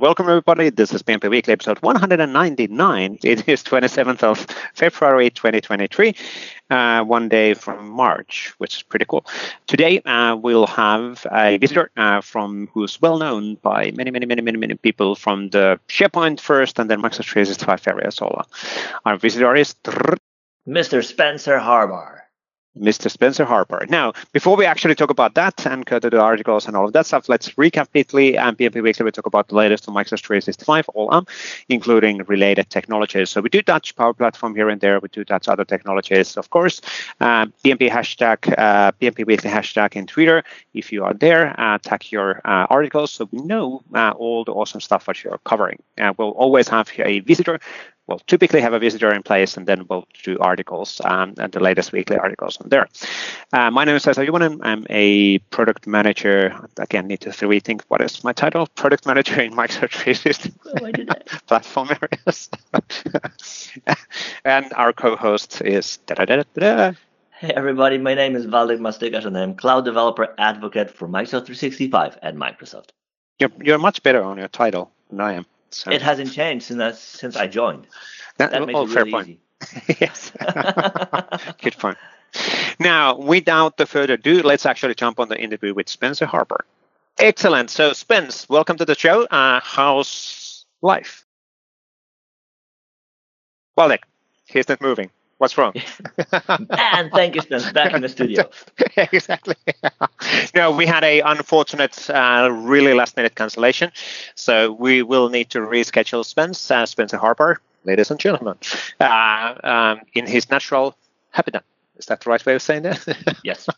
Welcome, everybody. This is PnP Weekly, episode 199. It is 27th of February 2023, uh, one day from March, which is pretty cool. Today, uh, we'll have a visitor uh, from who's well known by many, many, many, many, many people from the SharePoint first and then Microsoft 365 area. So, our visitor is Mr. Spencer Harbar. Mr. Spencer Harbar. Now, before we actually talk about that and go to the articles and all of that stuff, let's recap quickly. And PnP Weekly, we talk about the latest on Microsoft 365, all up, including related technologies. So we do touch Power Platform here and there. We do touch other technologies, of course. Uh, hashtag, uh, PnP Weekly hashtag in Twitter. If you are there, uh, tag your uh, articles so we know uh, all the awesome stuff that you're covering. Uh, we'll always have a visitor we'll typically have a visitor in place and then we'll do articles um, and the latest weekly articles on there. Uh, my name is Vesa Juvonen. I'm a product manager. Again, need to rethink what is my title? Product manager in Microsoft 365 platform areas. and our co-host is Hey everybody, my name is Waldek Mastykarz and I'm cloud developer advocate for Microsoft 365 at Microsoft. You're, you're much better on your title than I am. So. It hasn't changed since I, since I joined. That, that makes oh, it fair really point. easy. yes. Good point. Now, without the further ado, let's actually jump on the interview with Spencer Harbar. Excellent. So, Spence, welcome to the show. Uh, how's life? Well, Nick, he's not moving. What's wrong? and thank you, Spence. Back in the studio. exactly. no, we had a unfortunate, uh, really last minute cancellation, so we will need to reschedule Spence, uh, Spencer Harbar, ladies and gentlemen, uh, um, in his natural habitat. Is that the right way of saying that? yes.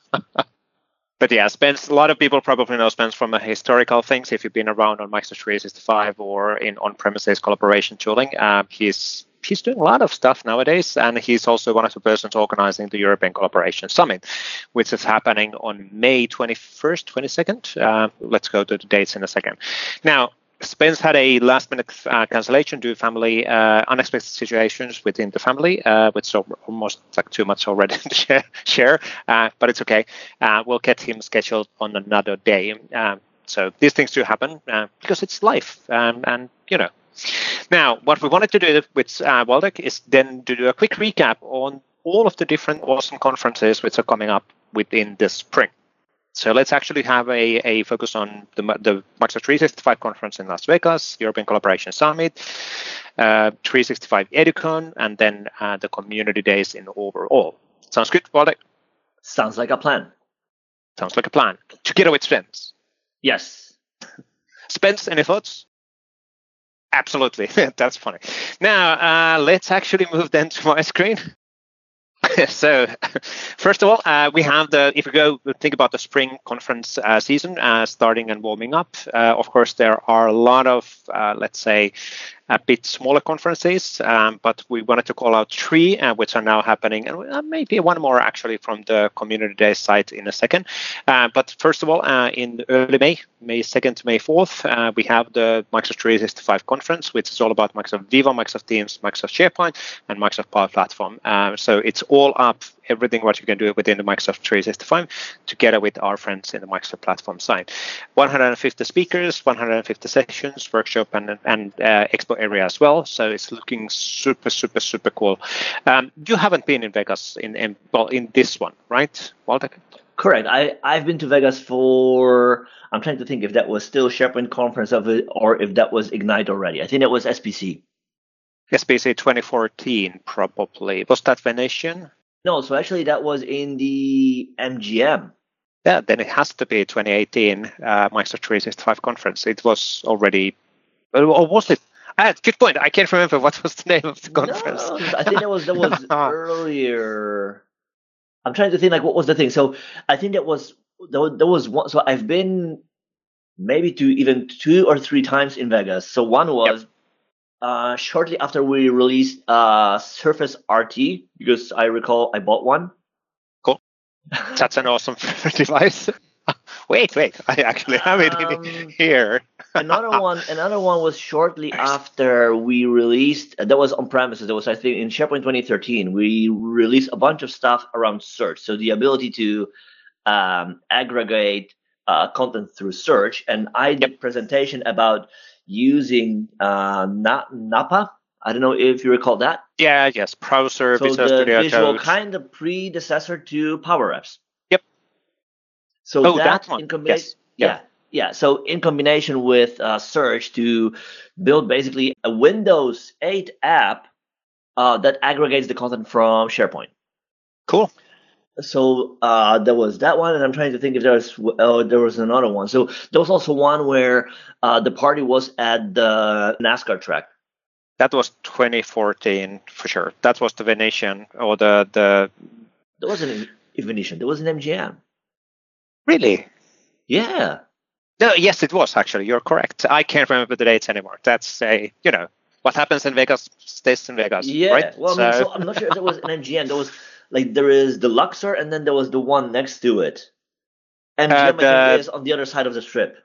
But yeah, Spence, a lot of people probably know Spence from historical things. If you've been around on Microsoft 365 or in on-premises collaboration tooling, um, he's he's doing a lot of stuff nowadays, and he's also one of the persons organizing the European Collaboration Summit, which is happening on May 21st, 22nd. Uh, let's go to the dates in a second. Now, Spence had a last minute uh, cancellation due to family uh, unexpected situations within the family, uh, which is almost like too much already to share, uh, but it's okay. Uh, we'll get him scheduled on another day. Um, so these things do happen uh, because it's life, um, and you know. Now, what we wanted to do with uh, Waldek is then to do a quick recap on all of the different awesome conferences which are coming up within the spring. So let's actually have a, a focus on the, the Microsoft 365 conference in Las Vegas, European Collaboration Summit, uh, 365 EduCon, and then uh, the community days in overall. Sounds good, Waldek? Sounds like a plan. Sounds like a plan. Together with Spence. Yes. Spence, any thoughts? Absolutely. That's funny. Now, uh, let's actually move then to my screen. so, first of all, uh, we have the, if we go think about the spring conference uh, season uh, starting and warming up, uh, of course, there are a lot of, uh, let's say, a bit smaller conferences, um, but we wanted to call out three, uh, which are now happening, and uh, maybe one more actually from the community day site in a second. Uh, but first of all, uh, in early May, May 2nd to May 4th, uh, we have the Microsoft 365 conference, which is all about Microsoft Viva, Microsoft Teams, Microsoft SharePoint, and Microsoft Power Platform. So it's all up, everything what you can do within the Microsoft 365, together with our friends in the Microsoft Platform side. 150 speakers, 150 sessions, workshop, and and uh, expo area as well. So it's looking super, super, super cool. Um, you haven't been in Vegas in, in well in this one, right, Waldek? Correct. I, I've been to Vegas for, I'm trying to think if that was still SharePoint conference of it or if that was Ignite already. I think it was SPC. SPC 2014, probably. Was that Venetian? No, so actually that was in the MGM. Yeah, then it has to be 2018 uh, Microsoft 365 conference. It was already, or was it Ah, good point. I can't remember what was the name of the conference. No, I think that was that was earlier. I'm trying to think like what was the thing. So I think that was there was one. So I've been maybe to even two or three times in Vegas. So one was yep. Uh, shortly after we released uh, Surface RT because I recall I bought one. Cool. That's an awesome device. wait, wait. I actually have it um, here. another one, another one was shortly after we released. Uh, that was on premises. That was, I think, in SharePoint 2013. We released a bunch of stuff around search. So the ability to um, aggregate uh, content through search. And I did yep. presentation about using uh, Na- Napa. I don't know if you recall that. Yeah, yes, browser, So Visual the Studio visual Code. kind of predecessor to Power Apps. Yep. So Oh, that, that one. in combination, Yes. yeah, yeah. So in combination with uh, Search to build basically a Windows 8 app uh, that aggregates the content from SharePoint. Cool. So uh, there was that one, and I'm trying to think if there's oh, there was another one. So there was also one where uh, the party was at the NASCAR track. That was 2014 for sure. That was the Venetian or the the There wasn't a Venetian. There was an MGM. really. Yeah. No, yes, it was actually. You're correct. I can't remember the dates anymore. That's a you know what happens in Vegas stays in Vegas. Yeah. Right? Well, I mean, so I'm not sure if there was an MGM. There was like there is the Luxor, and then there was the one next to it. MGM I Uh, the- is on the other side of the strip.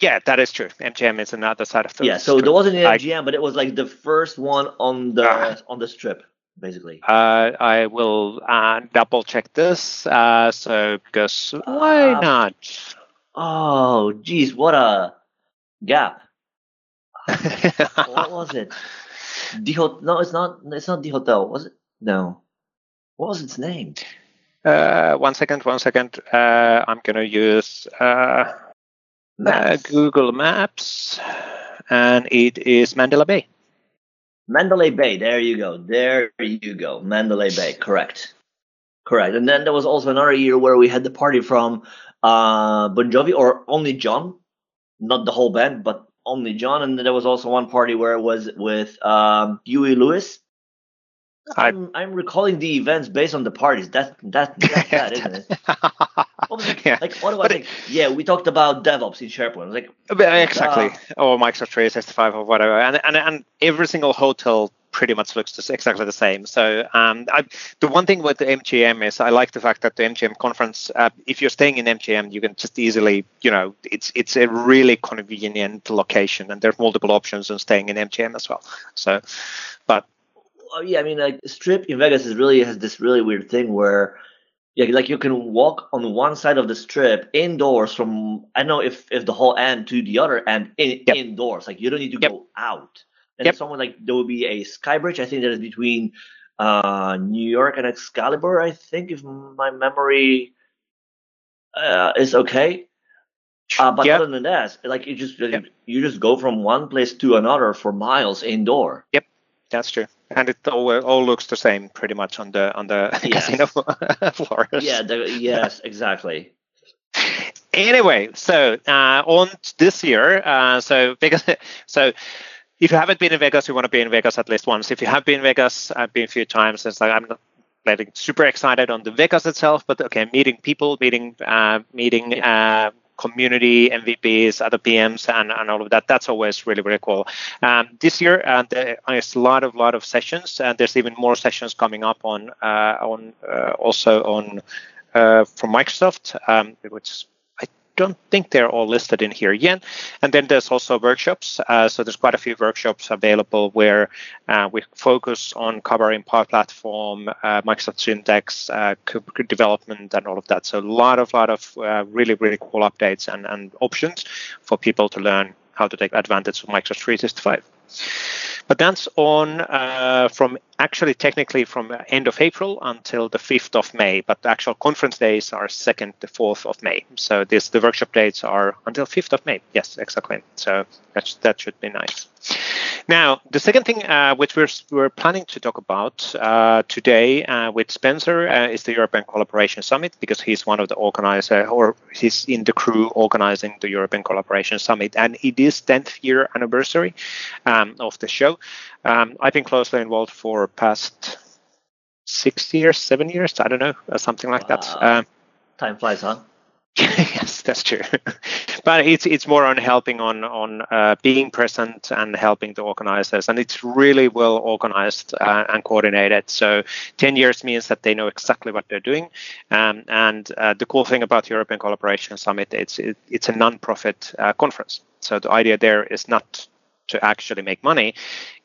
yeah, that is true. MGM is on the other side of the strip. yeah. So strip. there wasn't an I- MGM, but it was like the first one on the Ah. on the strip, basically. Uh, I will uh, double check this. Uh, so because why Uh, not? Oh, geez, what a gap. What was it? The ho- No, it's not. It's not the hotel. Was it? No. What was its name? uh, one second, one second. Uh, I'm gonna use uh, uh, Maps. Google Maps, and it is Mandela Bay. Mandalay Bay. There you go. There you go. Mandalay Bay. Correct. Correct. And then there was also another year where we had the party from uh, Bon Jovi or only John, not the whole band, but only John. And then there was also one party where it was with um, Huey Lewis. I'm, I'm recalling the events based on the parties. That that that's that, isn't it? What yeah. Like what do I think? Yeah, we talked about DevOps in SharePoint. Like, Exactly, or Microsoft 365 or whatever, and and and every single hotel pretty much looks just exactly the same. So um, I, the one thing with the MGM is I like the fact that the MGM conference, uh, if you're staying in MGM, you can just easily, you know, it's it's a really convenient location, and there's multiple options on staying in MGM as well. So, but oh, yeah, I mean, like Strip in Vegas is really has this really weird thing where, yeah, like you can walk on one side of the Strip indoors from I don't know if if the whole end to the other end in, Yep. indoors. Like you don't need to Yep. go out. And Yep. someone like there will be a sky bridge. I think that is between uh, New York and Excalibur. I think if my memory uh, is okay. Uh, but other than that, like you just you just go from one place to another for miles indoor. Yep, that's true, and it all, all looks the same pretty much on the on the Yes. casino floors. Yeah. The, yes. Exactly. anyway, so uh, on this year, uh, so Vegas, so if you haven't been in Vegas, you want to be in Vegas at least once. If you have been in Vegas, I've been a few times. It's like I'm not like super excited on the Vegas itself, but okay, meeting people, meeting, uh, meeting. Uh, community MVPs, other PMs, and, and all of that. That's always really really cool. Um, this year, uh, there's a lot of lot of sessions, and there's even more sessions coming up on uh, on uh, also on uh, from Microsoft, um, which don't think they're all listed in here yet. And then there's also workshops. Uh, so there's quite a few workshops available where uh, we focus on covering Power Platform, uh, Microsoft Syntex, uh, Kubernetes development, and all of that. So a lot of lot of uh, really really cool updates and, and options for people to learn how to take advantage of Microsoft 365. But that's on uh, from actually technically from end of April until the 5th of May. But the actual conference days are 2nd to 4th of May. So this the workshop dates are until 5th of May. Yes, exactly. So that should be nice. Now, the second thing uh, which we're, we're planning to talk about uh, today uh, with Spencer uh, is the European Collaboration Summit because he's one of the organizer or he's in the crew organizing the European Collaboration Summit, and it is 10th year anniversary um, of the show. Um, I've been closely involved for past six years, seven years, I don't know, uh, something like that. Um, Time flies, huh? yes, that's true. but it's it's more on helping on on uh, being present and helping the organizers, and it's really well organized uh, and coordinated. So ten years means that they know exactly what they're doing. Um, and uh, the cool thing about European Collaboration Summit, it's it, it's a non-profit uh, conference. So the idea there is not to actually make money;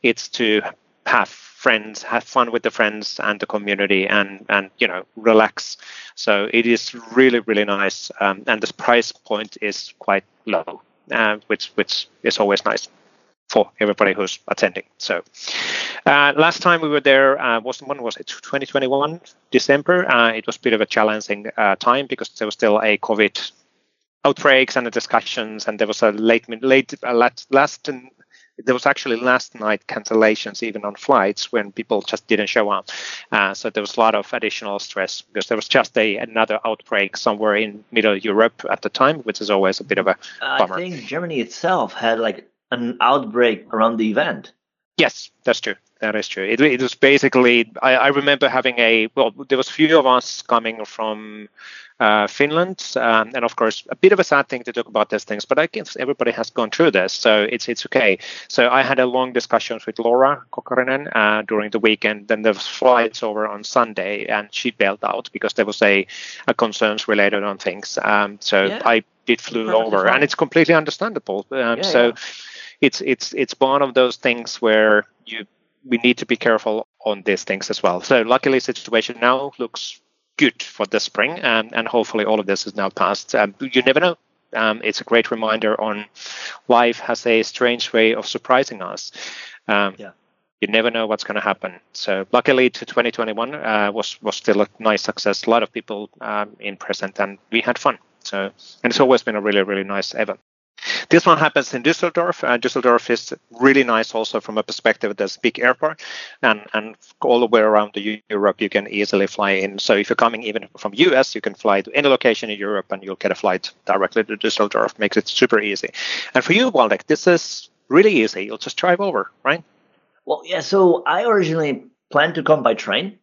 it's to have friends, have fun with the friends and the community, and and you know relax. So it is really really nice, um, and the price point is quite low, uh, which which is always nice. for everybody who's attending. So uh, last time we were there uh, was when was it 2021 December. Uh, it was a bit of a challenging uh, time because there was still a COVID outbreaks and the discussions, and there was a late late uh, last, last there was actually last night cancellations even on flights when people just didn't show up. Uh, so there was a lot of additional stress because there was just a another outbreak somewhere in Middle Europe at the time, which is always a bit of a bummer. I think Germany itself had like an outbreak around the event. Yes, that's true. That is true. It, it was basically. I, I, remember having a well. There was few of us coming from uh, Finland, um, and of course, a bit of a sad thing to talk about these things. But I guess everybody has gone through this, so it's it's okay. So I had a long discussion with Laura Kokkarinen uh, during the weekend. Then there was flights over on Sunday, and she bailed out because there was a, a concerns related on things. Um, so yeah. I did flew over, fine. and it's completely understandable. Um, yeah, so. Yeah it's it's it's one of those things where you we need to be careful on these things as well. So luckily, situation now looks good for the spring, um, and hopefully all of this is now passed. Um, you never know. Um, it's a great reminder on life has a strange way of surprising us. Um, yeah. You never know what's going to happen. So luckily, to 2021 uh, was was still a nice success. A lot of people um, in present, and we had fun. So and it's always been a really really nice event. This one happens in Düsseldorf. Uh, Düsseldorf is really nice also from a perspective there's a big airport and, and all the way around the Europe you can easily fly in. So if you're coming even from US, you can fly to any location in Europe and you'll get a flight directly to Düsseldorf. Makes it super easy. And for you, Waldek, this is really easy. You'll just drive over, right? Well, yeah. So I originally planned to come by train.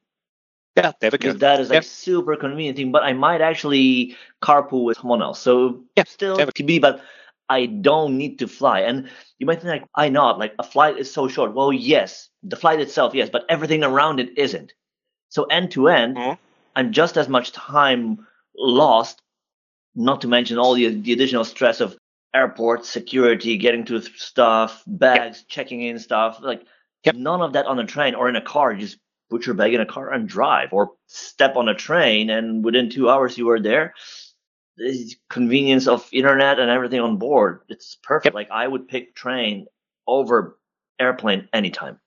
Yeah, there we go. That is like yep. super convenient thing, but I might actually carpool with someone else. So yeah, still to be, but I don't need to fly. And you might think like, I not like a flight is so short. Well, yes, the flight itself, yes, but everything around it isn't. So end to end, mm-hmm. I'm just as much time lost, not to mention all the, the additional stress of airport security, getting to stuff, bags, yep. checking in stuff. Like yep. none of that on a train or in a car. Just put your bag in a car and drive, or step on a train, and within two hours you are there the convenience of internet and everything on board. It's perfect. Yep. Like I would pick train over airplane anytime.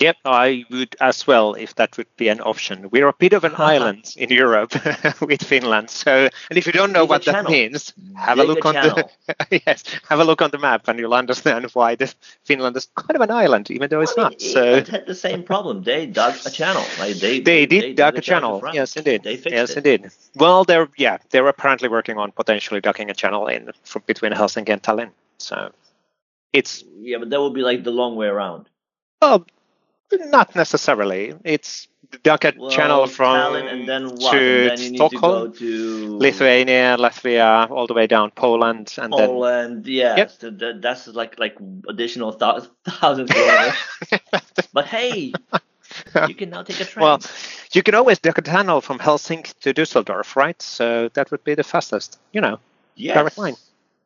Yep, I would as well if that would be an option. We're a bit of an island in Europe with Finland. So, and if you don't know what that means, have a look on the yes, have a look on the map, and you'll understand why this Finland is kind of an island, even though it's I mean, not. So it had the same problem. They dug a channel. Like they, they, they did they dug a channel. Yes, indeed. They fixed yes, it. indeed. Well, they're yeah, they're apparently working on potentially ducking a channel in from between Helsinki and Tallinn. So it's yeah, but that would be like the long way around. Well, not necessarily. It's Ducket well, channel from and then what? to and then Stockholm, to, to Lithuania, Latvia, all the way down Poland, and Poland. Then, yeah, yep. so that, that's like like additional th- thousand kilometers. but hey, you can now take a train. Well, you can always duck a tunnel from Helsinki to Düsseldorf, right? So that would be the fastest, you know, yes. direct line.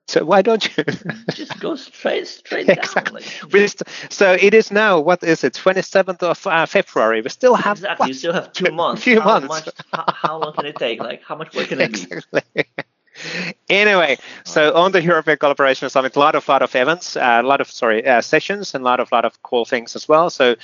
So why don't you just go straight straight exactly. down? so it is now. What is it? Twenty seventh of uh, February. We still have exactly. What? You still have two months. Few how months. Much, how, how, long can it take? Like how much work can it exactly. be? anyway, so on the European Collaboration Summit, a lot of lot of events, uh, a lot of sorry uh, sessions, and a lot of lot of cool things as well. So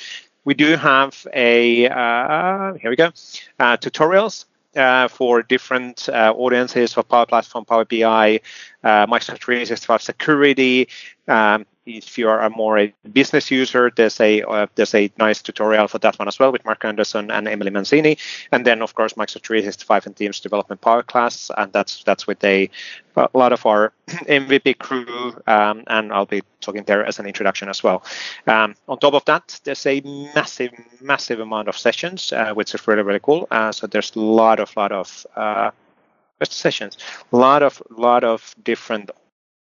we do have a uh, here we go uh, tutorials uh, for different uh, audiences for Power Platform, Power BI, uh, Microsoft 365 Security. Um, if you are more a business user, there's a uh, there's a nice tutorial for that one as well with Mark Anderson and Emily Mancini, and then of course Microsoft 365 and Teams Development Power Class, and that's that's with a, a lot of our MVP crew, um, and I'll be talking there as an introduction as well. Um, on top of that, there's a massive massive amount of sessions, uh, which is really really cool. Uh, so there's a lot of lot of uh, sessions, a lot of lot of different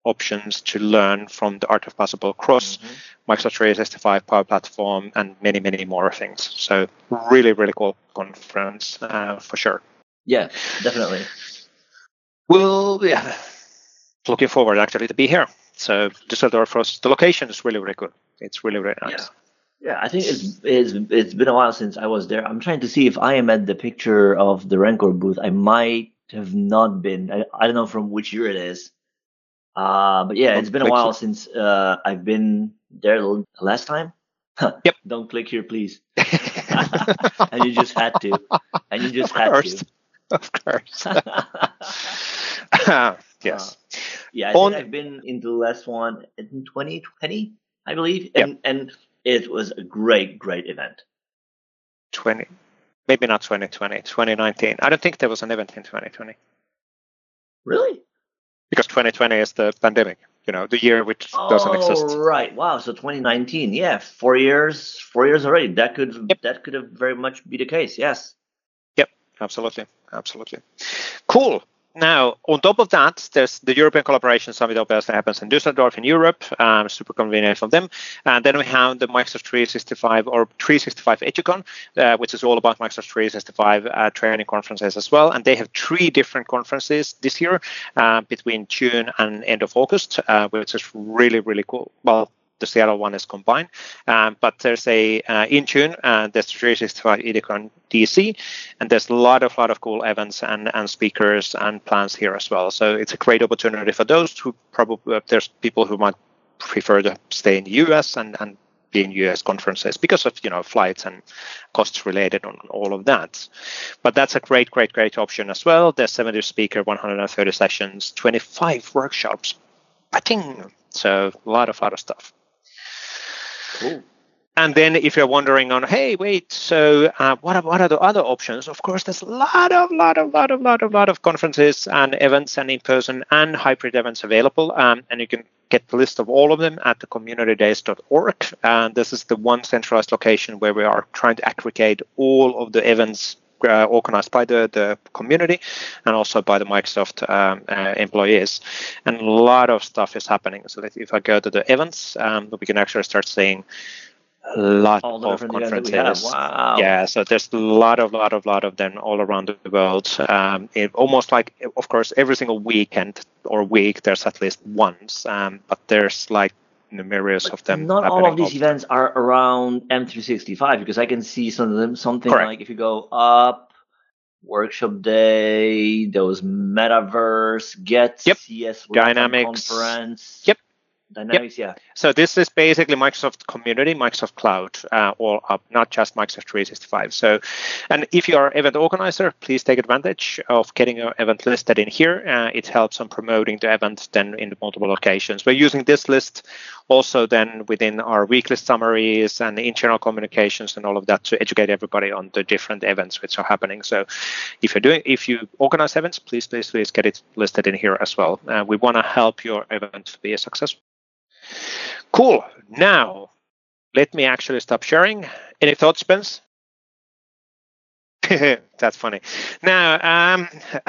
options to learn from the art of possible across mm-hmm. Microsoft 365 Power Platform and many, many more things. So really, really cool conference uh, for sure. Yeah, definitely. Well, yeah, looking forward actually to be here. So Düsseldorf, the location is really, really good. It's really, really nice. Yeah. Yeah, I think it's, it's it's been a while since I was there. I'm trying to see if I am at the picture of the Rencore booth. I might have not been. I, I don't know from which year it is. Uh, but yeah, it's been a while since uh, I've been there last time. yep. Don't click here, please. and you just had to. And you just had course. to. Of course. yes. Uh, yeah, I On- think I've been into the last one in 2020, I believe, Yep. and and it was a great, great event. 20, maybe not 2020, 2019. I don't think there was an event in 2020 Really? Because 2020 is the pandemic. You know, the year which doesn't oh, exist. right. Wow. So 2019. Yeah, four years. Four years already. That could Yep. that could have very much be the case. Yes. Yep, absolutely, absolutely. Cool. Now, on top of that, there's the European Collaboration Summit obviously happens in Düsseldorf in Europe. Um, super convenient for them. And then we have the Microsoft 365 or 365 Educon, uh, which is all about Microsoft 365 uh, training conferences as well. And they have three different conferences this year uh, between June and end of August, uh, which is really, really cool. Well, the Seattle one is combined, um, but there's a uh, in June uh, there's 365 Educon DC, and there's a lot of lot of cool events and, and speakers and plans here as well. So it's a great opportunity for those who probably uh, there's people who might prefer to stay in the US and and be in US conferences because of you know flights and costs related on all of that. But that's a great great great option as well. There's 70 speaker, 130 sessions, 25 workshops. Pating. So a lot of of stuff. Cool. And then if you're wondering on, hey, wait, so uh, what, are, what are the other options? Of course, there's a lot of, lot of, lot of, lot of, lot of conferences and events and in-person and hybrid events available. Um, and you can get the list of all of them at the communitydays.org. And this is the one centralized location where we are trying to aggregate all of the events uh, organized by the, the community and also by the Microsoft um, uh, employees. And a lot of stuff is happening. So that if I go to the events, um, we can actually start seeing a lot All of different events that we have. conferences. Wow. Yeah, so there's a lot of, lot of, lot of them all around the world. Um, it, almost like, of course, every single weekend or week there's at least once, um, but there's like numerous of them. Not all of these events are around M365 because I can see some of them. Something Correct. like if you go up, Workshop Day, those Metaverse, Get Yep. CS Dynamics. Conference. Yep. Dynamics, yeah. So this is basically Microsoft Community, Microsoft Cloud, uh, all up, not just Microsoft 365. So, and if you are event organizer, please take advantage of getting your event listed in here. Uh, it helps on promoting the event then in multiple locations. We're using this list also then within our weekly summaries and internal communications and all of that to educate everybody on the different events which are happening. So, if you're doing, if you organize events, please, please, please get it listed in here as well. Uh, we want to help your event be a success. Cool. Now, let me actually stop sharing. Any thoughts, Spence? That's funny. Now, um,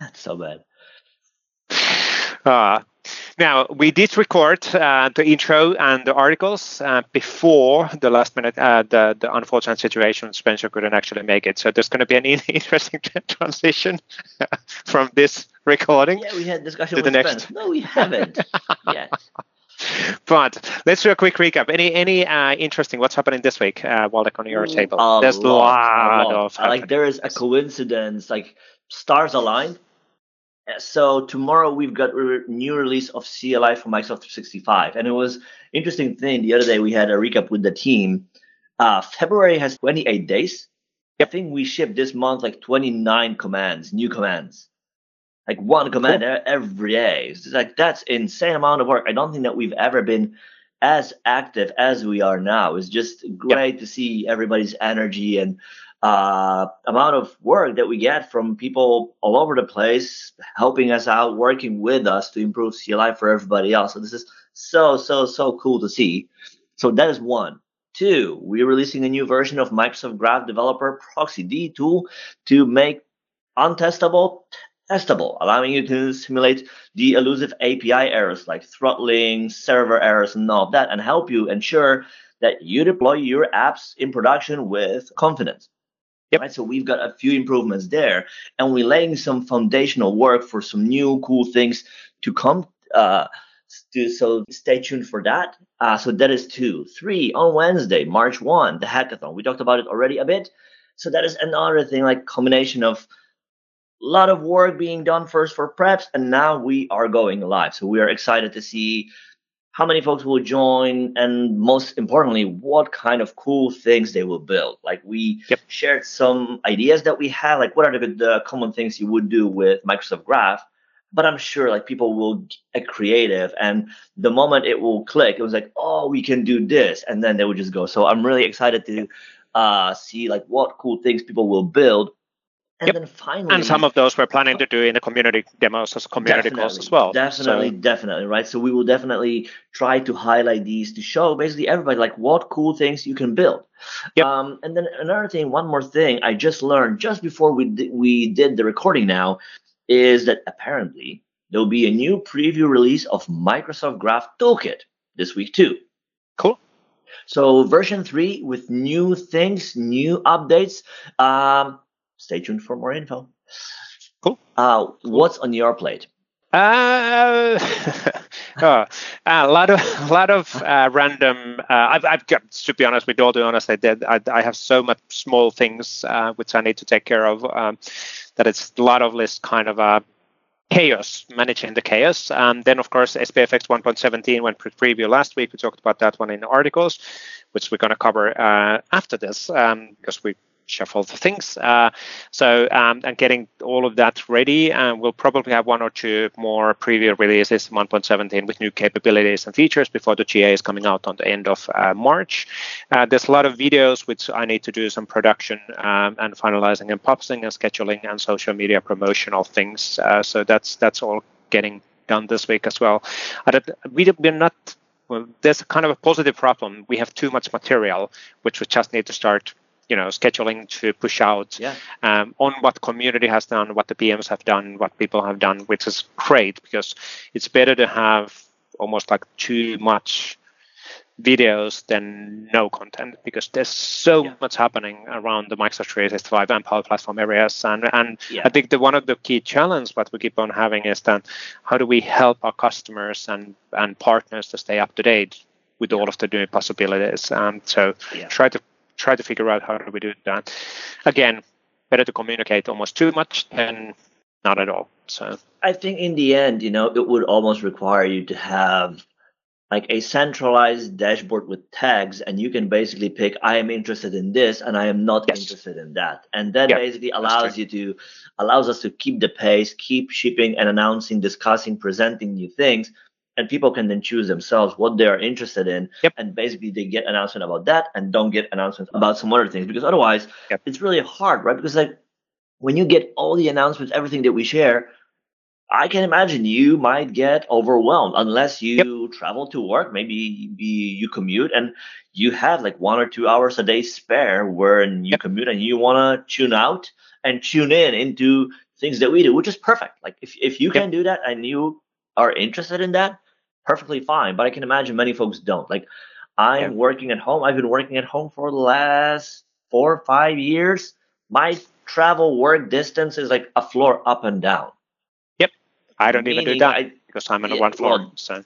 That's so bad. uh, now we did record uh, the intro and the articles uh, before the last minute, uh, the the unfortunate situation. Spencer couldn't actually make it, so there's going to be an interesting transition from this recording. Yeah, we had discussion To the with next. No, we haven't yet. But let's do a quick recap. Any any uh, interesting what's happening this week uh, while they're on your table? A There's a lot, lot, a lot. of Uh, like happening. there is a coincidence, like stars aligned. Uh, So tomorrow we've got a new release of CLI for Microsoft 365, and it was interesting thing. The other day we had a recap with the team. Uh, February has 28 days. I think we shipped this month like 29 commands, new commands, like one command e- every day. It's like that's insane amount of work. I don't think that we've ever been as active as we are now. It's just great to see everybody's energy and uh, amount of work that we get from people all over the place, helping us out, working with us to improve CLI for everybody else. So this is so so so cool to see. So that is one. Two, we're releasing a new version of Microsoft Graph Developer Proxy D tool to make untestable testable, allowing you to simulate the elusive API errors like throttling, server errors, and all of that, and help you ensure that you deploy your apps in production with confidence. Yep. Right, so we've got a few improvements there, and we're laying some foundational work for some new cool things to come. Uh, to, so stay tuned for that. Uh, so that is two. Three on Wednesday, March one, the hackathon. We talked about it already a bit. So that is another thing, like combination of a lot of work being done first for preps, and now we are going live. So we are excited to see how many folks will join, and most importantly, what kind of cool things they will build. Like we yep. shared some ideas that we had, like what are the, the common things you would do with Microsoft Graph. But I'm sure like people will get creative, and the moment it will click, it was like, oh, we can do this, and then they would just go. So I'm really excited to uh, see like what cool things people will build and yep. then finally, and some of those we're planning to do in the community demos as community calls as well. Definitely, so. definitely, right? So we will definitely try to highlight these to show basically everybody like what cool things you can build. Yep. Um, and then another thing, one more thing I just learned just before we di- we did the recording now is that apparently there'll be a new preview release of Microsoft Graph Toolkit this week too. Cool. So version three with new things, new updates. Um, stay tuned for more info. Cool. Uh, what's on your plate? Uh, oh, a lot of a lot of uh, random. Uh, I've, I've got to be honest with all the honest, I did. I, I have so much small things uh, which I need to take care of um, that it's a lot of this kind of uh, chaos, managing the chaos. And then of course SPFX 1.17 went preview last week. We talked about that one in articles, which we're going to cover uh, after this um, because we shuffle the things. Uh, so um, and getting all of that ready, and we'll probably have one or two more preview releases 1.17 with new capabilities and features before the GA is coming out on the end of uh, March. Uh, there's a lot of videos which I need to do some production um, and finalizing and publishing and scheduling and social media promotional things. Uh, so that's that's all getting done this week as well. We, we're not well, there's kind of a positive problem. We have too much material, which we just need to start you know scheduling to push out yeah. um, on what community has done, what the PMs have done, what people have done, which is great because it's better to have almost like too much videos than no content because there's so yeah. much happening around the Microsoft 365 and Power Platform areas. And and yeah. I think the one of the key challenges what we keep on having is that how do we help our customers and and partners to stay up to date with all of the new possibilities. And so try to try to figure out how do we do that. Again, better to communicate almost too much than not at all. So I think in the end, you know, it would almost require you to have like a centralized dashboard with tags and you can basically pick i am interested in this and i am not yes. interested in that and that basically allows you to allows us to keep the pace keep shipping and announcing discussing presenting new things and people can then choose themselves what they are interested in. Yep. and basically they get announcement about that and don't get announcements about some other things. Because otherwise yep. it's really hard right? Because like when you get all the announcements everything that we share i can imagine you might get overwhelmed unless you yep. travel to work. Maybe you commute and you have like one or two hours a day spare when you commute and you want to tune out and tune in into things that we do which is perfect. Like if, if you can do that and you are interested in that, perfectly fine. But I can imagine many folks don't. Like I'm yeah. working at home. I've been working at home for the last four or five years. My travel work distance is like a floor up and down. Yep. I don't Meaning even do that I, because I'm on yeah, one floor. Well, so.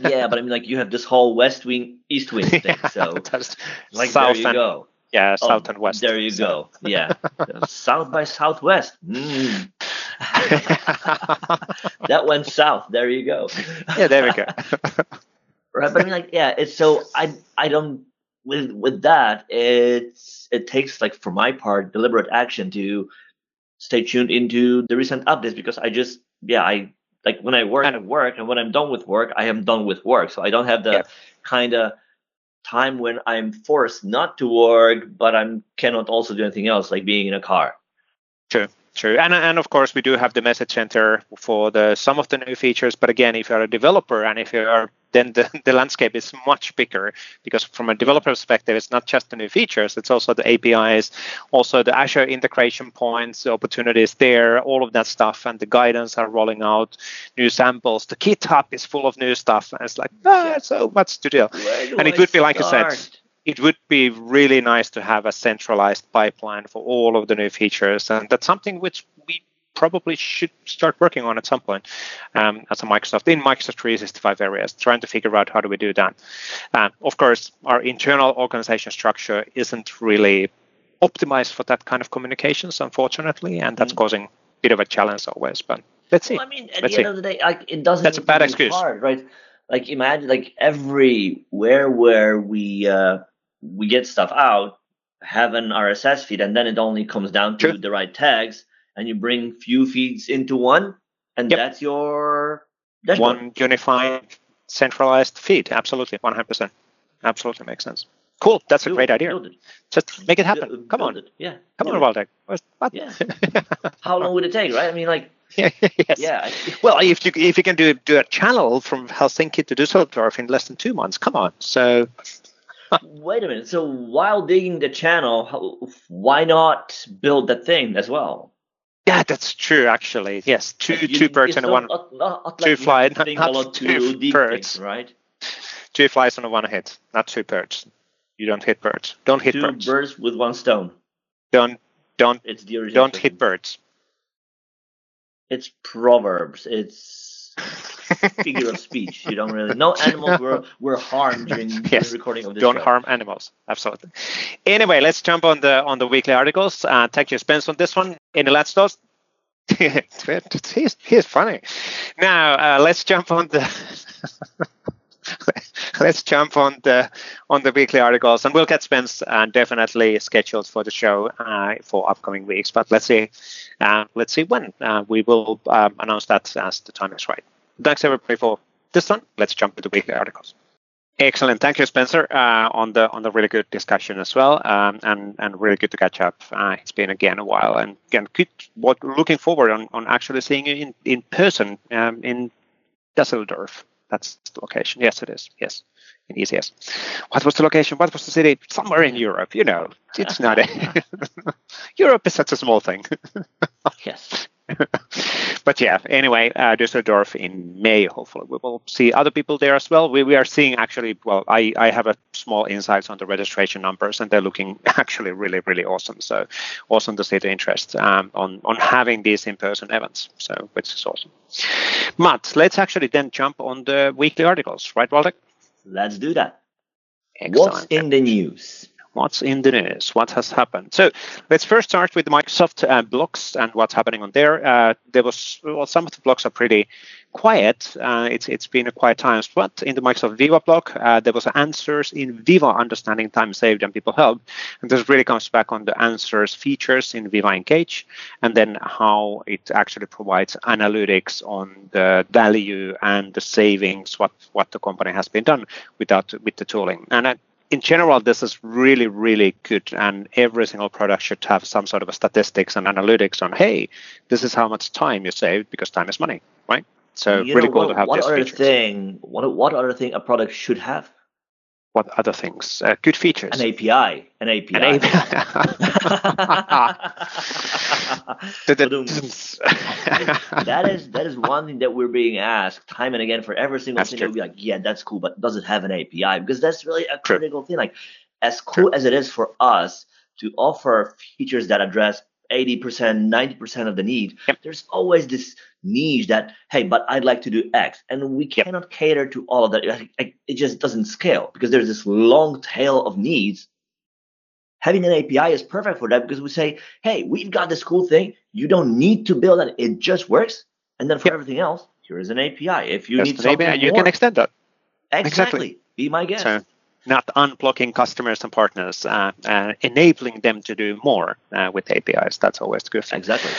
yeah, but I mean, like you have this whole west wing, east wing thing. So, like, there you and, go. Yeah, oh, south oh, and west. There you so. go. Yeah, south by southwest. Mm. that went south. There you go. yeah, there we go. right, but I mean, like, yeah, it's so I I don't with with that it's it takes like for my part deliberate action to stay tuned into the recent updates because I just yeah I like when I work at work and when I'm done with work I am done with work so I don't have the yeah. kind of time when I'm forced not to work but I cannot also do anything else like being in a car. True. True, and and of course we do have the message center for the some of the new features. But again, if you're a developer and if you are then the, the landscape is much bigger because from a developer perspective, it's not just the new features, it's also the APIs, also the Azure integration points, the opportunities there, all of that stuff, and the guidance are rolling out new samples. The GitHub is full of new stuff, and it's like ah, so much to do. And it would be like I said it would be really nice to have a centralized pipeline for all of the new features. And that's something which we probably should start working on at some point um, as a Microsoft in Microsoft 365 areas, trying to figure out how do we do that. Um, of course, our internal organization structure isn't really optimized for that kind of communications, unfortunately, and that's mm-hmm. causing a bit of a challenge always, but let's see. Well, I mean, at let's the see. end of the day, like it doesn't. That's a bad to excuse. Hard, right? Like imagine, like everywhere where we uh we get stuff out, have an RSS feed, and then it only comes down to the right tags, and you bring few feeds into one, and Yep. that's your dashboard. One unified, centralized feed. Absolutely, 100%. Absolutely makes sense. Cool. That's a great idea. Just make it happen. Build- Come build on. it. Yeah. Come on, build it. Waldek. What? what? Yeah. How long would it take, right? I mean, like, yes. yeah. Well, if you if you can do do a channel from Helsinki to Düsseldorf in less than two months, come on. So Wait a minute. So while digging the channel, why not build that thing as well? yeah, that's true. Actually, yes, two you- two birds and one not- not- not two like fly- not- not two birds. things, right? two flies on a one hit, not two birds. You don't hit birds. Don't hit Two birds. birds with one stone. Don't don't It's the original. don't hit birds. It's proverbs. It's figure of speech. You don't really. No animals were were harmed during Yes. the recording of this. don't show. harm animals absolutely anyway let's jump on the on the weekly articles uh thank you spence on this one any last thoughts he's, he's funny now uh, let's jump on the let's jump on the on the weekly articles and we'll get spence uh, definitely scheduled for the show uh, for upcoming weeks but let's see uh, let's see when uh, we will um, announce that as the time is right thanks everybody for this one let's jump to the weekly articles Excellent, thank you, Spencer, uh, on the on the really good discussion as well, um, and and really good to catch up. Uh, it's been again a while, and again, good. What looking forward on, on actually seeing you in in person um, in Düsseldorf. That's the location. Yes, it is. Yes, in ECS. What was the location? What was the city? Somewhere in Europe. You know, it's not. A Europe is such a small thing. Yes. but yeah, anyway, uh, Düsseldorf in May. Hopefully, we will see other people there as well. We, we are seeing actually. Well, I, I have a small insights on the registration numbers, and they're looking actually really really awesome. So awesome to see the interest um, on on having these in person events. So which is awesome. Matt, let's actually then jump on the weekly articles, right, Waldek? Let's do that. Excellent. What's in the news? What's in the news, what has happened. So let's first start with Microsoft uh, blogs and what's happening on there. Uh, there was well, some of the blocks are pretty quiet. Uh, it's it's been a quiet times, but in the Microsoft Viva block, uh, there was answers in Viva understanding time saved and people help, and this really comes back on the answers features in Viva Engage, and then how it actually provides analytics on the value and the savings, what what the company has been done without with the tooling, and. In general, this is really, really good, and every single product should have some sort of a statistics and analytics on, hey, this is how much time you saved because time is money, right? So You really know, cool what, to have what other features. thing? What what other thing a product should have? What other things? Uh, good features. An API. An API. An that is that is one thing that we're being asked time and again for every single That's thing. true. We'll be like, yeah, that's cool, but does it have an API? Because that's really a True. critical thing. Like, as cool as it is for us to offer features that address 80%, 90% of the need, Yep. there's always this niche that, hey, but I'd like to do X. And we Yep. cannot cater to all of that. It just doesn't scale because there's this long tail of needs having an API is perfect for that because we say, hey, we've got this cool thing. You don't need to build it. It just works. And then for Yep. everything else, here is an API. If you need something API, you more, can extend that. exactly. exactly. Be my guest. So not unblocking customers and partners, uh, uh, enabling them to do more uh, with APIs. That's always a good thing. Exactly.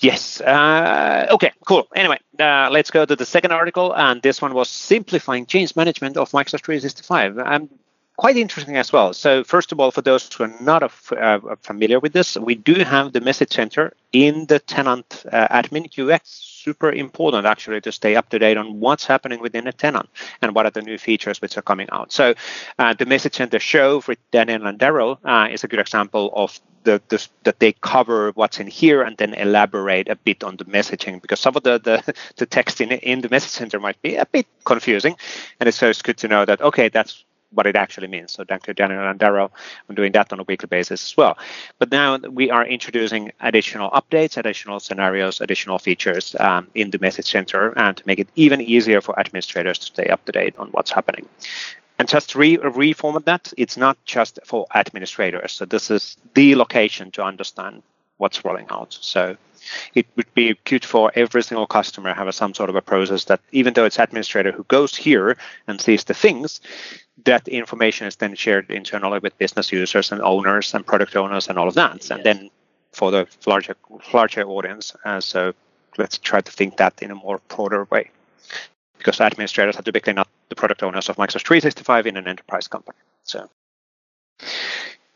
Yes. Uh, okay, cool. Anyway, uh, let's go to the second article. And this one was simplifying change management of Microsoft 365. Um, quite interesting as well. So, first of all, for those who are not uh, familiar with this, we do have the message center in the tenant uh, admin UX. Super important actually to stay up to date on what's happening within a tenant and what are the new features which are coming out. So, uh, the message center show with Daniel and Daryl uh, is a good example of the, the, that they cover what's in here and then elaborate a bit on the messaging because some of the, the, the text in, in the message center might be a bit confusing. And it's so it's good to know that, okay, that's what it actually means. So you, Daniel and Daryl, on doing that on a weekly basis as well. But now we are introducing additional updates, additional scenarios, additional features um, in the message center and to make it even easier for administrators to stay up to date on what's happening. And just re- reformat that, it's not just for administrators. So this is the location to understand what's rolling out. So it would be good for every single customer have a, some sort of a process that even though it's administrator who goes here and sees the things, that information is then shared internally with business users and owners and product owners and all of that. Yes. And then for the larger larger audience. Uh, so let's try to think that in a more broader way. Because administrators are typically not the product owners of Microsoft 365 in an enterprise company. So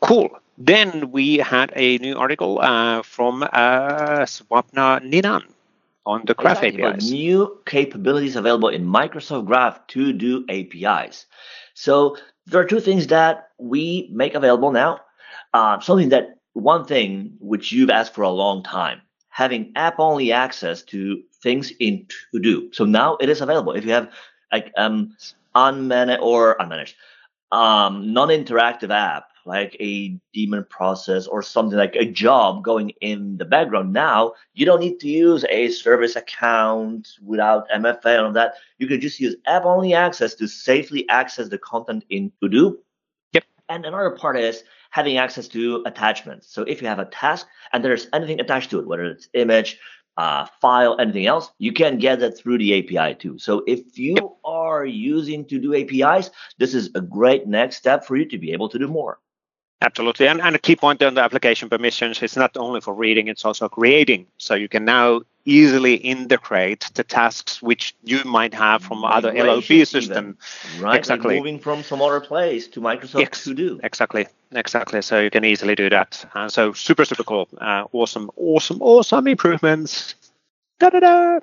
cool. Then we had a new article uh, from uh, Swapna Ninan on the Graph exactly, APIs. New capabilities available in Microsoft Graph to do APIs. So there are two things that we make available now. Uh, something that one thing which you've asked for a long time, having app only access to things in to do. So now it is available. If you have like um unmanaged or unmanaged um non-interactive app like a daemon process or something like a job going in the background now you don't need to use a service account without mfa and all that you can just use app only access to safely access the content in to do yep and another part is having access to attachments. So if you have a task and there's anything attached to it, whether it's image, uh, file, anything else, you can get that through the API too. So if you yep. are using to do APIs, this is a great next step for you to be able to do more. Absolutely. And, and a key point on the application permissions is not only for reading, it's also creating. So you can now easily integrate the tasks which you might have from other LOB system. Right. Exactly. Like moving from some other place to Microsoft to do. Exactly. Exactly. So you can easily do that. Uh, so super, super cool. Uh, awesome, awesome, awesome improvements. Da da da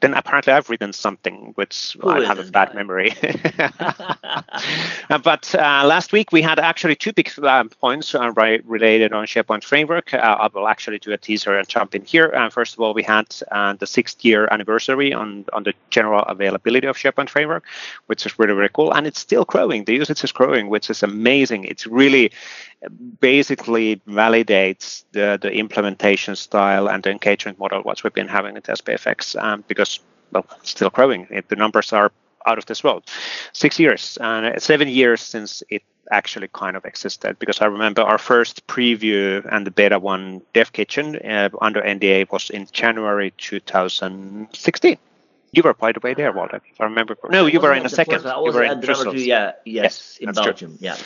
then apparently I've written something which Who I have a bad memory. but uh, last week we had actually two big uh, points uh, related on SharePoint Framework. Uh, I will actually do a teaser and jump in here. Uh, first of all, we had uh, the sixth year anniversary on, on the general availability of SharePoint Framework, which is really, really cool. And it's still growing. The usage is growing, which is amazing. It's really basically validates the, the implementation style and the engagement model, what we've been having at SPFX, um, because, well, still growing. It, the numbers are out of this world. Six years, and seven years since it actually kind of existed because I remember our first preview and the beta one dev kitchen uh, under NDA was in January 2016. You were, by the way, there, Waldek, if I remember. No, you were in a second. You were in Brussels. Yeah, yes, yes in Belgium. True. Yeah.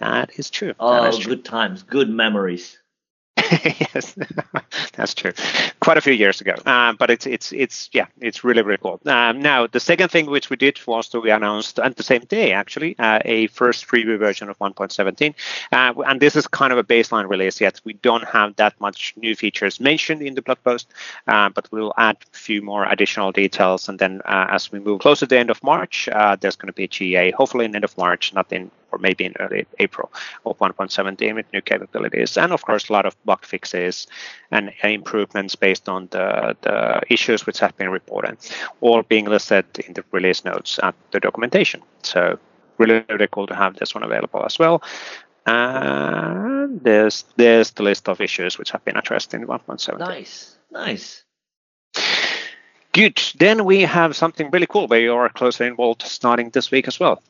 That is true. Oh, is true. good times, good memories. yes, that's true. Quite a few years ago, uh, but it's it's it's yeah, it's really really cool. Um, now the second thing which we did was to we announced at the same day actually uh, a first preview version of 1.17, uh, and this is kind of a baseline release yet. We don't have that much new features mentioned in the blog post, uh, but we'll add a few more additional details, and then uh, as we move closer to the end of March, uh, there's going to be a GA, hopefully in the end of March, not in or maybe in early April of 1.17 with new capabilities, and of course a lot of bug fixes and improvements based on the, the issues which have been reported, all being listed in the release notes and the documentation. So really, really cool to have this one available as well. And there's there's the list of issues which have been addressed in 1.7. Nice, nice. Good. Then we have something really cool where you are closely involved starting this week as well.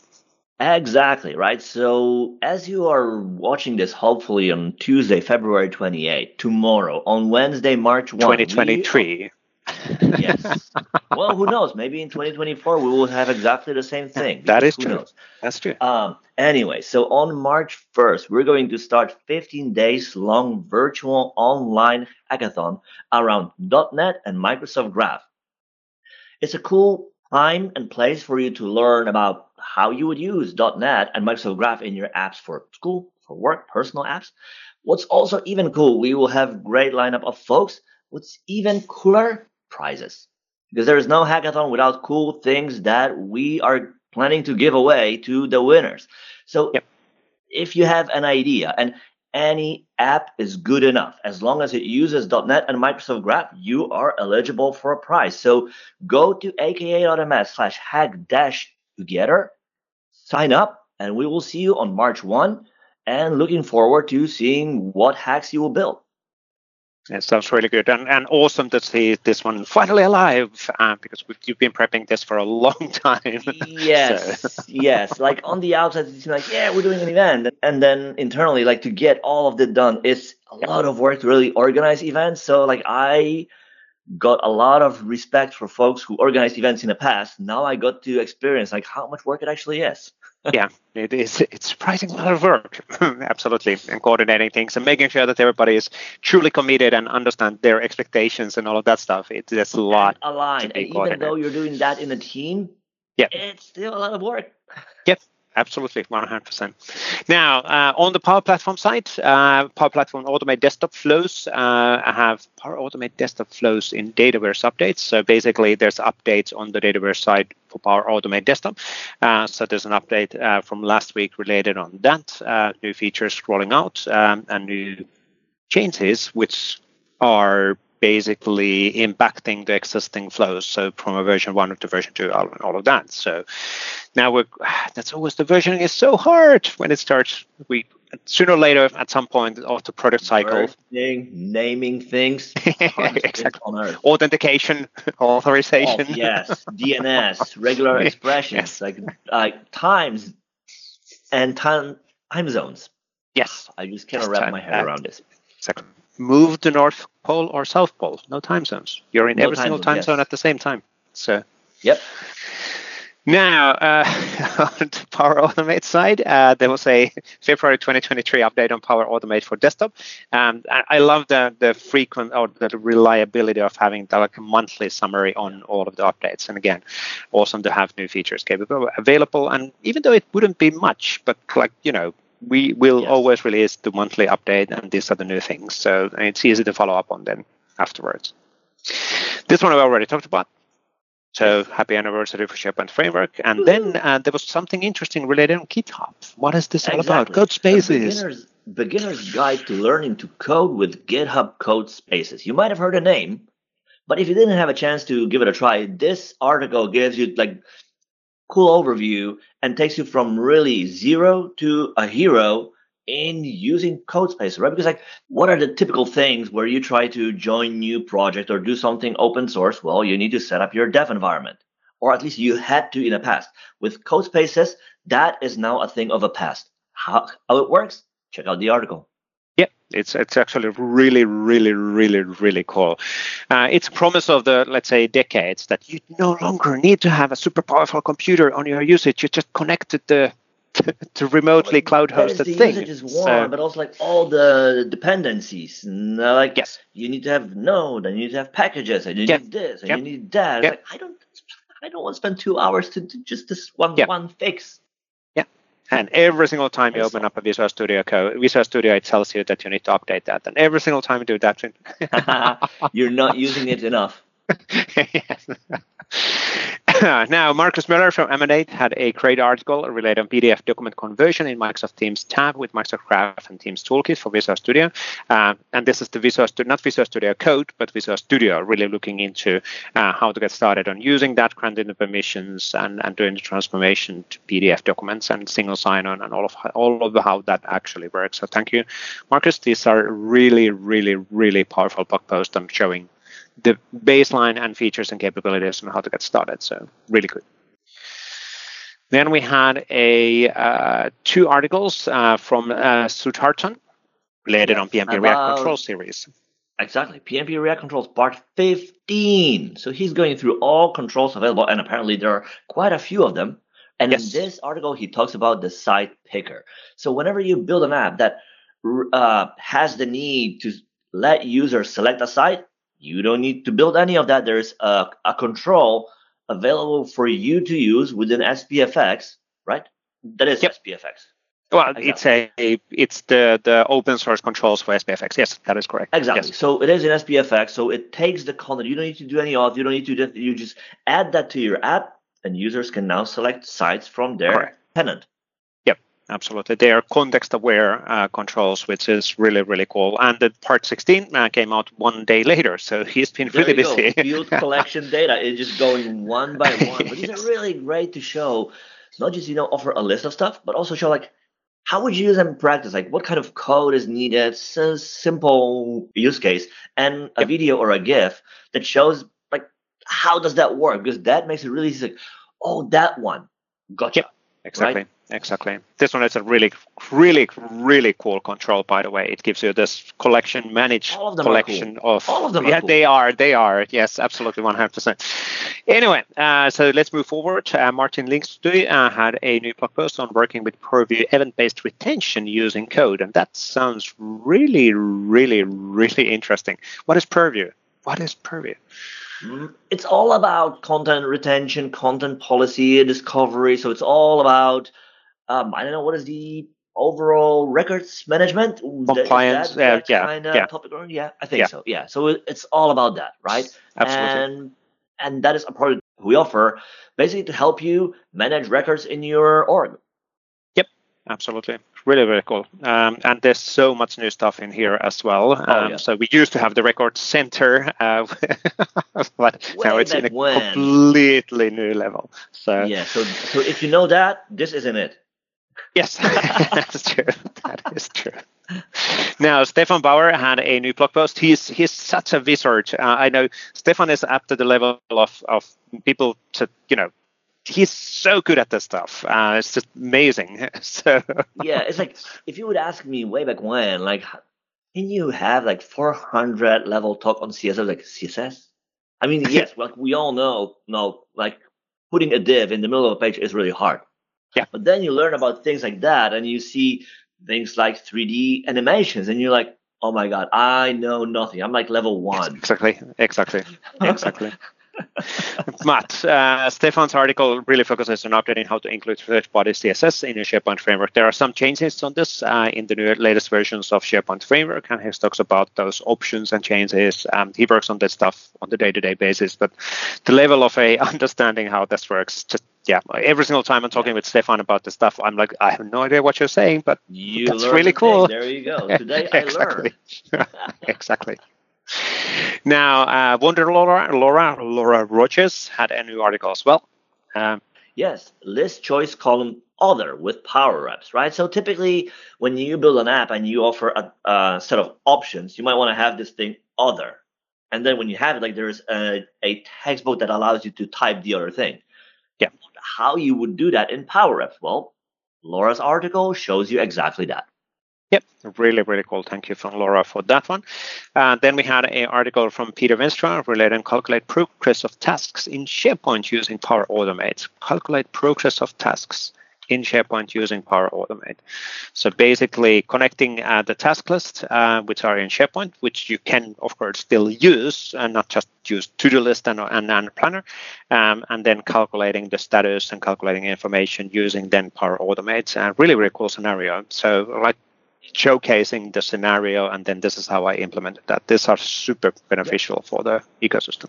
Exactly, right? So, as you are watching this, hopefully on Tuesday, February 28th, tomorrow, on Wednesday, March 1. 2023. yes. well, who knows? Maybe in 2024 we will have exactly the same thing. That is true. Knows? That's true. Um, anyway, so on March 1st, we're going to start 15 days long virtual online hackathon around .NET and Microsoft Graph. It's a cool time and place for you to learn about how you would use .NET and Microsoft Graph in your apps for school, for work, personal apps. What's also even cool, we will have great lineup of folks What's even cooler prizes. Because there is no hackathon without cool things that we are planning to give away to the winners. So yep. if you have an idea, and any app is good enough. As long as it uses .NET and Microsoft Graph, you are eligible for a prize. So go to aka.ms slash hack dash together, sign up, and we will see you on March 1 and looking forward to seeing what hacks you will build. It sounds really good and, and awesome to see this one finally alive uh, because you've been prepping this for a long time. yes, yes. Like on the outside, it's like, yeah, we're doing an event. And then internally, like to get all of it done, it's a lot of work to really organize events. So, like, I got a lot of respect for folks who organized events in the past. Now I got to experience like how much work it actually is yeah, it is. It's surprising a lot of work, absolutely, and coordinating things and making sure that everybody is truly committed and understand their expectations and all of that stuff. It's just a lot. And aligned, and even though you're doing that in a team, yeah, it's still a lot of work. Yep, absolutely 100% now uh, on the power platform side uh, power platform automate desktop flows uh, i have power automate desktop flows in dataverse updates so basically there's updates on the dataverse side for power automate desktop uh, so there's an update uh, from last week related on that uh, new features rolling out um, and new changes which are basically impacting the existing flows. So from a version one to version two, all, all of that. So now we're that's always the versioning is so hard when it starts. We sooner or later at some point of the product cycle. Naming things. exactly. Authentication, authorization. Oh, yes, DNS, regular expressions, yes. like like times and time time zones. Yes, I just cannot wrap time. my head around this. Exactly move the North Pole or South Pole. No time zones. You're in no every time single time yes. zone at the same time. So. Yep. Now, uh, on the Power Automate side, uh, there was a February 2023 update on Power Automate for desktop. Um, I love the the frequent or the reliability of having the, like a monthly summary on all of the updates. And again, awesome to have new features capable available. And even though it wouldn't be much, but like you know, we will yes. always release the monthly update and these are the new things. So it's easy to follow up on them afterwards. This one I already talked about. So happy anniversary for SharePoint Framework. And Woo-hoo. then uh, there was something interesting related on GitHub. What is this exactly. all about? Code Spaces. Beginner's, beginner's Guide to Learning to Code with GitHub Code Spaces. You might have heard a name, but if you didn't have a chance to give it a try, this article gives you like cool overview and takes you from really zero to a hero in using CodeSpace, right? Because like, what are the typical things where you try to join new project or do something open source? Well, you need to set up your dev environment, or at least you had to in the past. With CodeSpaces, that is now a thing of a past. How, how it works? Check out the article. Yeah, it's it's actually really, really, really, really cool. Uh, it's a promise of the let's say decades that you no longer need to have a super powerful computer on your usage. You just connect it to to remotely cloud hosted the thing. Usage is one, so, but also like all the dependencies. and like yes. you need to have Node, and you need to have packages, and you yep. need this, and yep. you need that. Yep. Like I don't, I don't want to spend two hours to do just this one one fix. Yeah, and every single time you open up a Visual Studio code, Visual Studio, it tells you that you need to update that. And every single time you do that, you're not using it enough. yes. now, Marcus Miller from Emanate had a great article related on PDF document conversion in Microsoft Teams tab with Microsoft Graph and Teams Toolkit for Visual Studio. Uh, and this is the Visual Studio, not Visual Studio Code, but Visual Studio, really looking into uh, how to get started on using that, granting the permissions, and, and doing the transformation to PDF documents and single sign-on and all of all of how that actually works. So thank you, Marcus. These are really, really, really powerful blog posts on showing the baseline and features and capabilities and how to get started. So really good. Then we had a uh, two articles uh, from uh, Sudharsan related on PnP React Control series. Exactly. PnP React Controls part 15. So he's going through all controls available, and apparently there are quite a few of them. And yes. in this article, he talks about the site picker. So whenever you build an app that uh, has the need to let users select a site, you don't need to build any of that. There's a, a control available for you to use within SPFX, right? That is yep. SPFX. Well, exactly. it's a it's the the open source controls for SPFX. Yes, that is correct. Exactly. Yes. So it is in SPFX. So it takes the content. You don't need to do any auth. You don't need to. You just add that to your app, and users can now select sites from their correct. tenant absolutely. They are context-aware uh, controls, which is really, really cool. And the part 16 uh, came out one day later, so he's been there really busy. Field collection data is just going one by one. But these are really great to show, not just you know offer a list of stuff, but also show like how would you use them in practice? Like, what kind of code is needed? So simple use case and a yep. video or a GIF that shows like how does that work? Because that makes it really easy. Like, oh, that one, gotcha. Yep. Exactly. Right? Exactly. This one is a really, really, really cool control. By the way, it gives you this collection managed collection cool. of. All of them. Yeah, cool. they are. They are. Yes, absolutely, one hundred percent. Anyway, uh, so let's move forward. Uh, Martin Lingstuyl uh, had a new blog post on working with Purview event-based retention using code, and that sounds really, really, really interesting. What is Purview? What is Purview? It's all about content retention, content policy discovery. So it's all about um, I don't know what is the overall records management compliance. That, that yeah, kind of yeah. topic. Yeah, I think yeah. so. Yeah, so it's all about that, right? Absolutely. And and that is a product we offer basically to help you manage records in your org. Yep, absolutely really really cool. Um, and there's so much new stuff in here as well. Um, oh, yeah. so we used to have the record center uh, but Way now it's in a when. completely new level. So yeah so so if you know that this isn't it. Yes that's true. That is true. Now Stefan Bauer had a new blog post. He's he's such a wizard uh, i know Stefan is up to the level of of people to you know he's so good at this stuff. Uh, it's just amazing. So yeah, it's like if you would ask me way back when, like, can you have like 400 level talk on CSS? Like CSS? I mean, yes, like we all know, no, like putting a div in the middle of a page is really hard. Yeah. But then you learn about things like that, and you see things like 3D animations, and you're like, oh my god, I know nothing. I'm like level one. Exactly. Exactly. Exactly. Matt, uh, Stefan's article really focuses on updating how to include third-party CSS in your SharePoint framework. There are some changes on this uh, in the new, latest versions of SharePoint framework, and he talks about those options and changes. Um, he works on this stuff on the day-to-day basis, but the level of a understanding how this works, just yeah, every single time I'm talking with Stefan about this stuff, I'm like, I have no idea what you're saying, but you that's really cool. There you go. Today I exactly. learned. exactly. Now, uh, Wonder Laura, Laura, Laura Rogers had a new article as well. Um, yes, list choice column other with power apps, right? So typically, when you build an app and you offer a, a set of options, you might want to have this thing other. And then when you have it, like there's a, a textbook that allows you to type the other thing. Yeah. How you would do that in Power Apps? Well, Laura's article shows you exactly that. Yep, really, really cool. Thank you from Laura for that one. Uh, then we had an article from Peter Venstra relating calculate progress of tasks in SharePoint using Power Automate. Calculate progress of tasks in SharePoint using Power Automate. So basically connecting uh, the task list, uh, which are in SharePoint, which you can, of course, still use and not just use to-do list and, and, and planner, um, and then calculating the status and calculating information using then Power Automate. Uh, really, really cool scenario. So like showcasing the scenario and then this is how I implemented that. These are super beneficial for the ecosystem.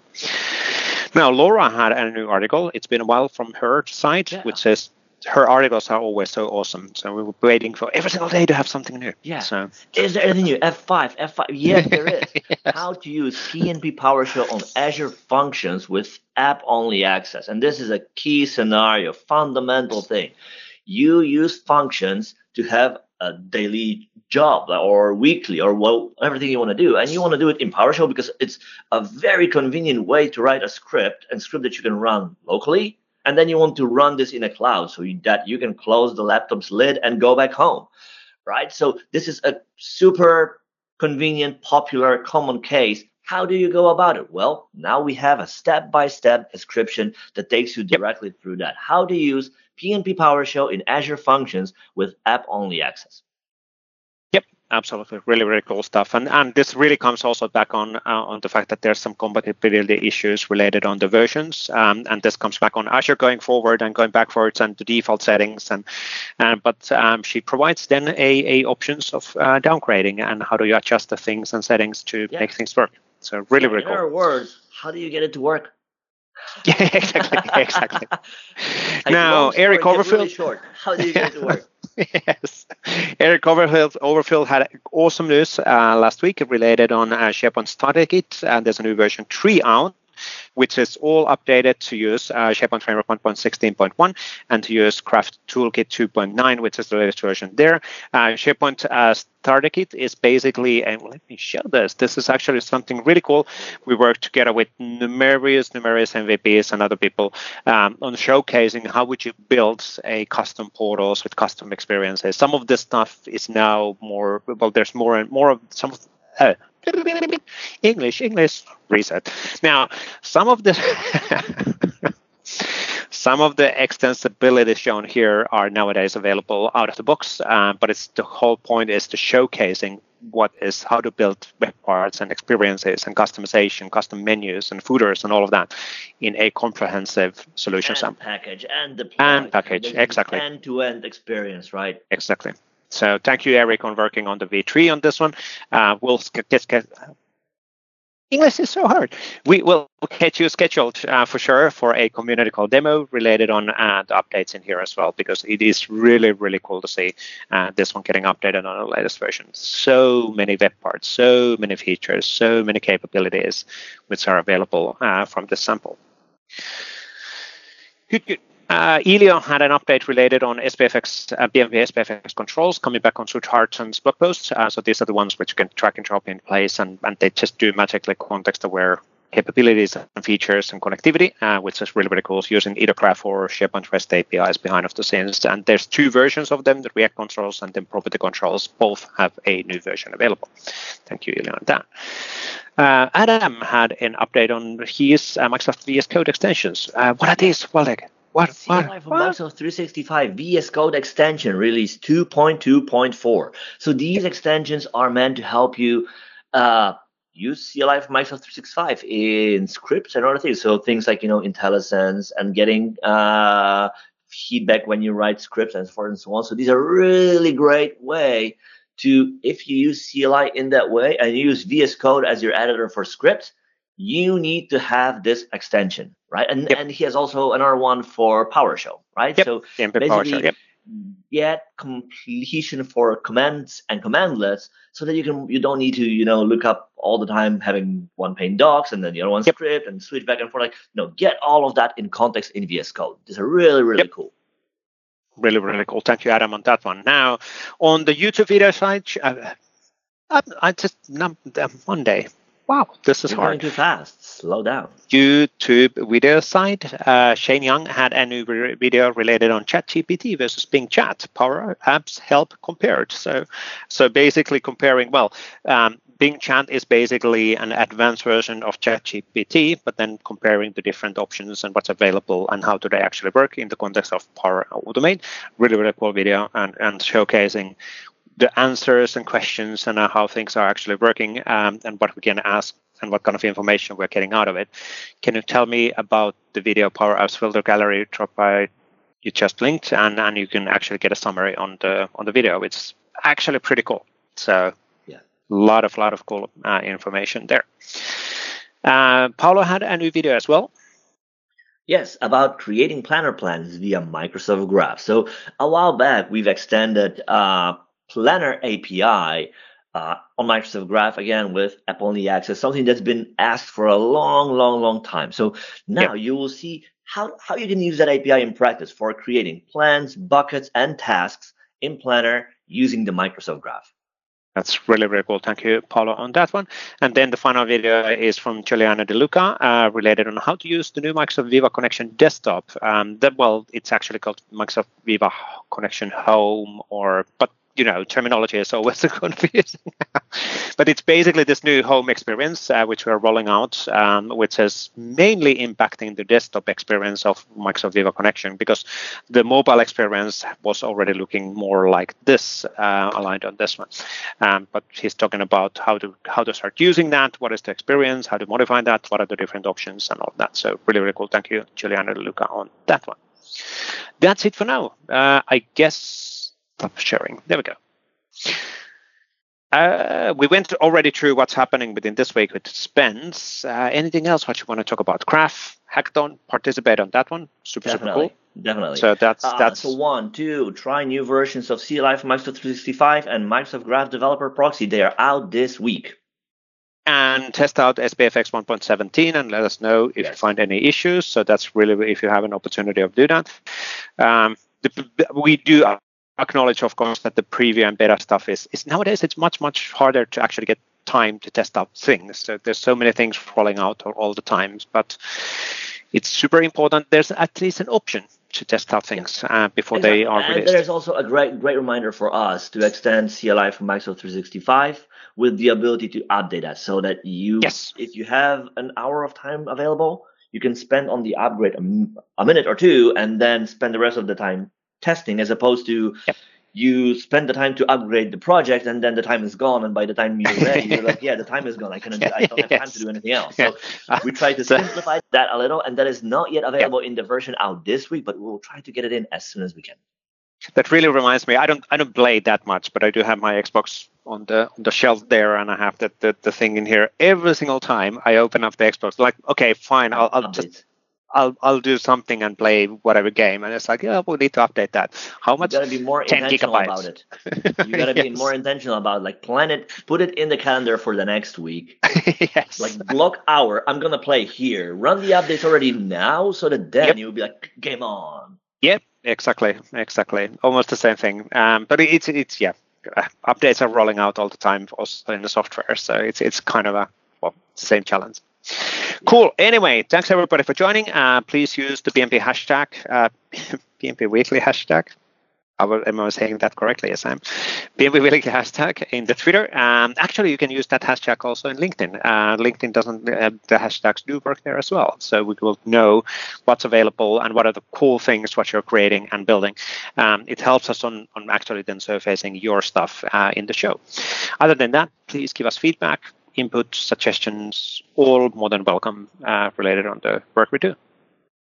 Now, Laura had a new article. It's been a while from her site, yeah. which says her articles are always so awesome. So we were waiting for every single day to have something new. Yeah. So is there anything new? F5, F5. Yes, there is. yes. How to use PnP PowerShell on Azure Functions with app-only access. And this is a key scenario, fundamental thing. You use functions to have a daily job or weekly or well, everything you want to do. And you want to do it in PowerShell because it's a very convenient way to write a script and script that you can run locally. And then you want to run this in a cloud so that you can close the laptop's lid and go back home, right? So this is a super convenient, popular, common case. How do you go about it? Well, now we have a step-by-step description that takes you directly through that. How to use PnP PowerShell in Azure Functions with app-only access. Yep, absolutely, really, really cool stuff. And and this really comes also back on uh, on the fact that there's some compatibility issues related on the versions, um, and this comes back on Azure going forward and going backwards and the default settings. And uh, but um, she provides then a, a options of uh, downgrading and how do you adjust the things and settings to yeah. make things work. So really, really in cool. In other words, how do you get it to work? yeah, exactly, exactly. now, Eric Overfield. Really short. How do you get to work? yes, Eric Overfield, Overfield had awesome news uh, last week related on uh, SharePoint Starter Kit, and there's a new version three out. Which is all updated to use uh, SharePoint Framework 1.16.1 and to use Graph Toolkit 2.9, which is the latest version there. Uh, SharePoint uh, Starter Kit is basically, and let me show this. This is actually something really cool. We work together with numerous, numerous MVPs and other people um, on showcasing how would you build a custom portals with custom experiences. Some of this stuff is now more, well, there's more and more of some of uh, English, English, reset. Now, some of the some of the extensibility shown here are nowadays available out of the box, uh, but it's the whole point is to showcasing what is how to build web parts and experiences and customization, custom menus and footers and all of that in a comprehensive solution and package and the and package exactly end-to-end experience, right? Exactly. So thank you, Eric, on working on the V3 on this one. Uh, we'll get, get English is so hard. We will get you scheduled uh, for sure for a community call demo related on uh, the updates in here as well, because it is really, really cool to see uh, this one getting updated on the latest version. So many web parts, so many features, so many capabilities which are available uh, from this sample. Good, good. Uh, Elio had an update related on SPFX, uh, PnP SPFX controls coming back on Sudharsan's blog post. Uh, so these are the ones which you can track and drop in place, and, and they just do magically context-aware capabilities and features and connectivity, uh, which is really, really cool using either Graph or SharePoint REST APIs behind of the scenes. And there's two versions of them, the React controls and then property controls. Both have a new version available. Thank you, Elio, on that. Uh, Adam had an update on his uh, Microsoft VS Code extensions. Uh, what are these, Waldek? What? CLI for Microsoft 365 VS Code extension release 2.2.4. So these extensions are meant to help you uh, use CLI for Microsoft 365 in scripts and other things. So things like you know IntelliSense and getting uh, feedback when you write scripts and so forth and so on. So these are really great way to if you use CLI in that way and you use VS Code as your editor for scripts you need to have this extension, right? And yep. and he has also another one for PowerShell, right? Yep. So basically, PowerShell, yep. get completion for commands and commandlets so that you can you don't need to you know look up all the time having one pane docs and then the other one yep. script and switch back and forth. Like no, get all of that in context in VS Code. These are really really cool really really cool thank you adam on that one now on the youtube video side uh, I, I just monday Wow, this is You're hard. Going too fast. Slow down. YouTube video side. Uh, Shane Young had a new video related on ChatGPT versus Bing Chat. Power Apps help compared. So, so basically comparing. Well, um, Bing Chat is basically an advanced version of ChatGPT, but then comparing the different options and what's available and how do they actually work in the context of Power Automate. Really, really cool video and, and showcasing the answers and questions and uh, how things are actually working um, and what we can ask and what kind of information we're getting out of it. Can you tell me about the video Power Apps Filter Gallery drop by you just linked and, and you can actually get a summary on the on the video. It's actually pretty cool. So yeah, a lot of lot of cool uh, information there. Uh, Paolo had a new video as well. Yes, about creating planner plans via Microsoft Graph. So a while back, we've extended uh, Planner API uh, on Microsoft Graph again with app only access, something that's been asked for a long, long, long time. So now yep. you will see how, how you can use that API in practice for creating plans, buckets, and tasks in Planner using the Microsoft Graph. That's really, really cool. Thank you, Paolo, on that one. And then the final video is from Juliana De Luca, uh, related on how to use the new Microsoft Viva Connection desktop. Um, that, well, it's actually called Microsoft Viva Connection Home, or but you know, terminology is always confusing. but it's basically this new home experience uh, which we're rolling out, um, which is mainly impacting the desktop experience of Microsoft Viva Connection because the mobile experience was already looking more like this, uh, aligned on this one. Um, but he's talking about how to how to start using that, what is the experience, how to modify that, what are the different options, and all that. So really, really cool. Thank you, Juliana Luca, on that one. That's it for now. Uh, I guess Stop sharing. There we go. Uh, we went already through what's happening within this week with spends. Uh, anything else what you want to talk about? Graph, Hackathon, participate on that one. Super, Definitely. super cool. Definitely. So that's uh, that's so one, two, try new versions of CLI for Microsoft 365 and Microsoft Graph Developer Proxy. They are out this week. and test out SPFX 1.17 and let us know if yes. you find any issues. So that's really if you have an opportunity of do that. Um, the, we do acknowledge, of course, that the preview and beta stuff is, is nowadays it's much much harder to actually get time to test out things. So there's so many things rolling out all, all the times, but it's super important. There's at least an option to test out things uh, before exactly. they are and released. There's also a great great reminder for us to extend CLI for Microsoft 365 with the ability to update that so that you, yes. if you have an hour of time available, you can spend on the upgrade a, a minute or two and then spend the rest of the time testing as opposed to yep you spend the time to upgrade the project and then the time is gone and by the time you're ready you're like yeah the time is gone. I cannot i don't have yes. time to do anything else. So we try to simplify that a little and that is not yet available in the version out this week but we'll try to get it in as soon as we can. That really reminds me i don't i don't play that much but i do have my xbox on the on the shelf there and i have the, the, the thing in here. Every single time i open up the xbox like okay fine i'll, I'll just I'll I'll do something and play whatever game, and it's like, yeah, we need to update that. How much? You gotta be more intentional gigabytes. about it. You gotta yes. be more intentional about it. like plan it, put it in the calendar for the next week. yes. Like block hour. I'm gonna play here. Run the updates already now, so that then yep. you'll be like, game on. Yep, exactly, exactly. Almost the same thing. Um, but it's it's yeah, updates are rolling out all the time, also in the software. So it's it's kind of a well, same challenge. Cool. Anyway, thanks everybody for joining. Uh, please use the PnP hashtag, uh, PnP Weekly hashtag. Am I saying that correctly? Yes, I'm. PnP Weekly hashtag in the Twitter. Um, actually, you can use that hashtag also in LinkedIn. Uh, LinkedIn doesn't, uh, the hashtags do work there as well. So we will know what's available and what are the cool things what you're creating and building. Um, it helps us on, on actually then surfacing your stuff uh, in the show. Other than that, please give us feedback input, suggestions, all more than welcome uh, related on the work we do.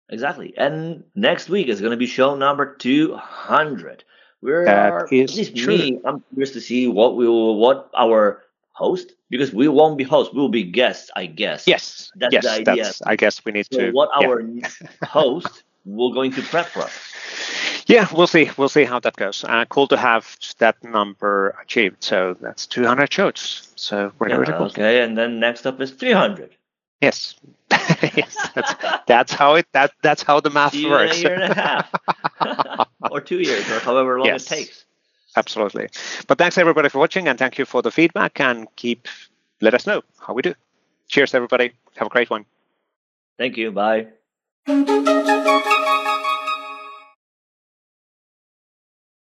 Exactly. And next week is going to be show number 200. We're that is at least true. me, I'm curious to see what we will, what our host, because we won't be hosts, we will be guests, I guess. Yes. That's yes, the idea. That's, I guess we need so to. What our host will going to prep for us. Yeah, we'll see. We'll see how that goes. Uh, cool to have that number achieved. So that's 200 shows. So really, yeah, really cool. Okay, and then next up is 300. Yes, yes, that's that's how it that that's how the math year works. A year and a half, or two years, or however long yes, it takes. Absolutely. But thanks everybody for watching, and thank you for the feedback. And keep let us know how we do. Cheers, everybody. Have a great one. Thank you. Bye.